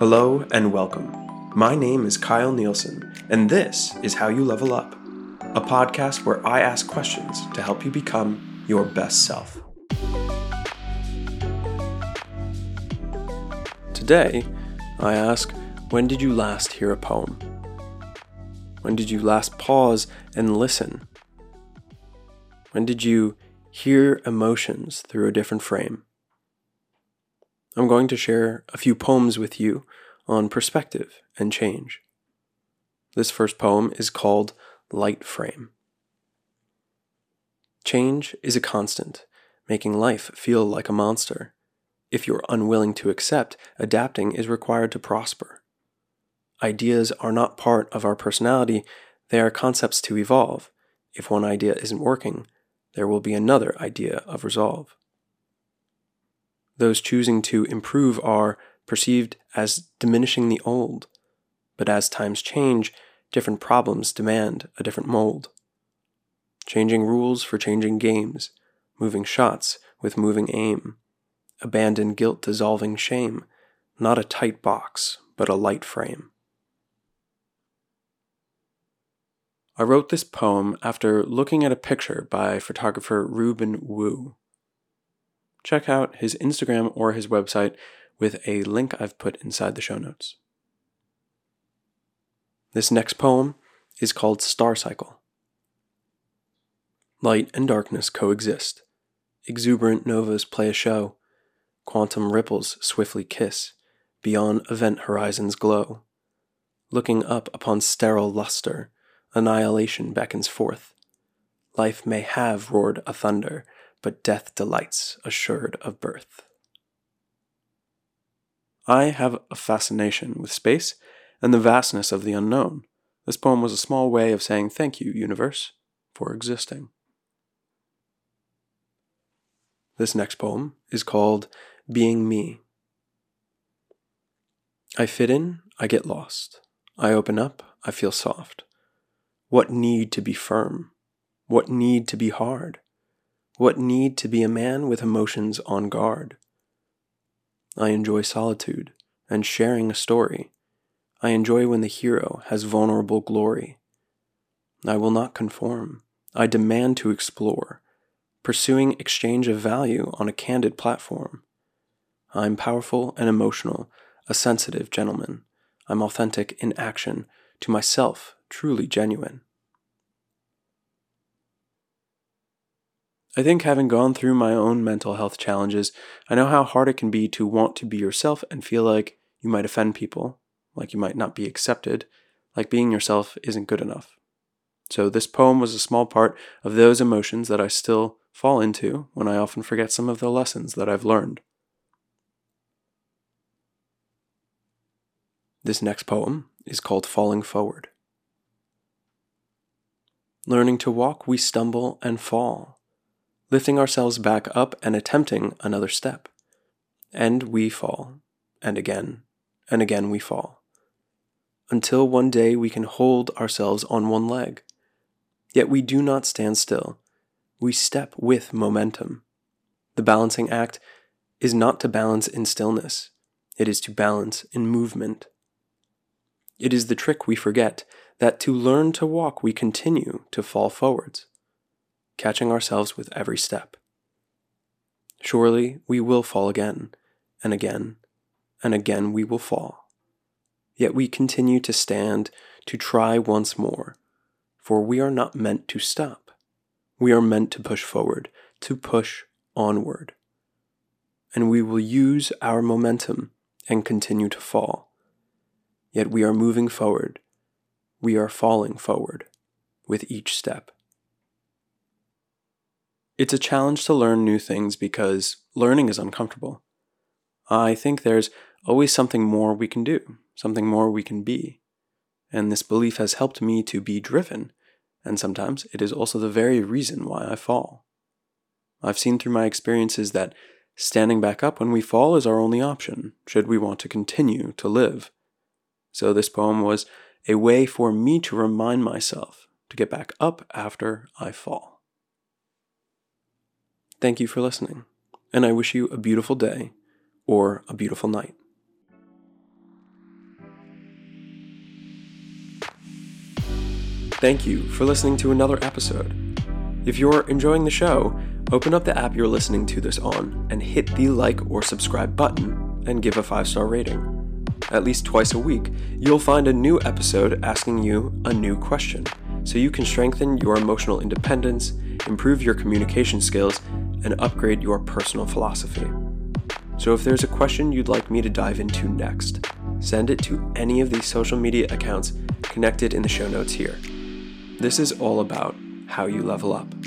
Hello and welcome. My name is Kyle Nielsen, and this is How You Level Up, a podcast where I ask questions to help you become your best self. Today, I ask When did you last hear a poem? When did you last pause and listen? When did you hear emotions through a different frame? I'm going to share a few poems with you on perspective and change. This first poem is called Light Frame. Change is a constant, making life feel like a monster. If you're unwilling to accept, adapting is required to prosper. Ideas are not part of our personality, they are concepts to evolve. If one idea isn't working, there will be another idea of resolve. Those choosing to improve are perceived as diminishing the old, but as times change, different problems demand a different mold. Changing rules for changing games, moving shots with moving aim, abandon guilt dissolving shame, not a tight box, but a light frame. I wrote this poem after looking at a picture by photographer Reuben Wu check out his Instagram or his website with a link I've put inside the show notes. This next poem is called Star Cycle. Light and darkness coexist. Exuberant novas play a show. Quantum ripples swiftly kiss beyond event horizons glow. Looking up upon sterile luster, annihilation beckons forth. Life may have roared a thunder, but death delights assured of birth. I have a fascination with space and the vastness of the unknown. This poem was a small way of saying thank you, universe, for existing. This next poem is called Being Me. I fit in, I get lost. I open up, I feel soft. What need to be firm? What need to be hard? What need to be a man with emotions on guard? I enjoy solitude and sharing a story. I enjoy when the hero has vulnerable glory. I will not conform. I demand to explore, pursuing exchange of value on a candid platform. I'm powerful and emotional, a sensitive gentleman. I'm authentic in action, to myself, truly genuine. I think having gone through my own mental health challenges, I know how hard it can be to want to be yourself and feel like you might offend people, like you might not be accepted, like being yourself isn't good enough. So, this poem was a small part of those emotions that I still fall into when I often forget some of the lessons that I've learned. This next poem is called Falling Forward. Learning to walk, we stumble and fall lifting ourselves back up and attempting another step. And we fall, and again, and again we fall. Until one day we can hold ourselves on one leg. Yet we do not stand still. We step with momentum. The balancing act is not to balance in stillness, it is to balance in movement. It is the trick we forget that to learn to walk we continue to fall forwards catching ourselves with every step. Surely we will fall again, and again, and again we will fall. Yet we continue to stand to try once more, for we are not meant to stop. We are meant to push forward, to push onward. And we will use our momentum and continue to fall. Yet we are moving forward. We are falling forward with each step. It's a challenge to learn new things because learning is uncomfortable. I think there's always something more we can do, something more we can be. And this belief has helped me to be driven, and sometimes it is also the very reason why I fall. I've seen through my experiences that standing back up when we fall is our only option, should we want to continue to live. So this poem was a way for me to remind myself to get back up after I fall. Thank you for listening, and I wish you a beautiful day or a beautiful night. Thank you for listening to another episode. If you're enjoying the show, open up the app you're listening to this on and hit the like or subscribe button and give a five star rating. At least twice a week, you'll find a new episode asking you a new question so you can strengthen your emotional independence, improve your communication skills, and upgrade your personal philosophy. So if there's a question you'd like me to dive into next, send it to any of these social media accounts connected in the show notes here. This is all about how you level up.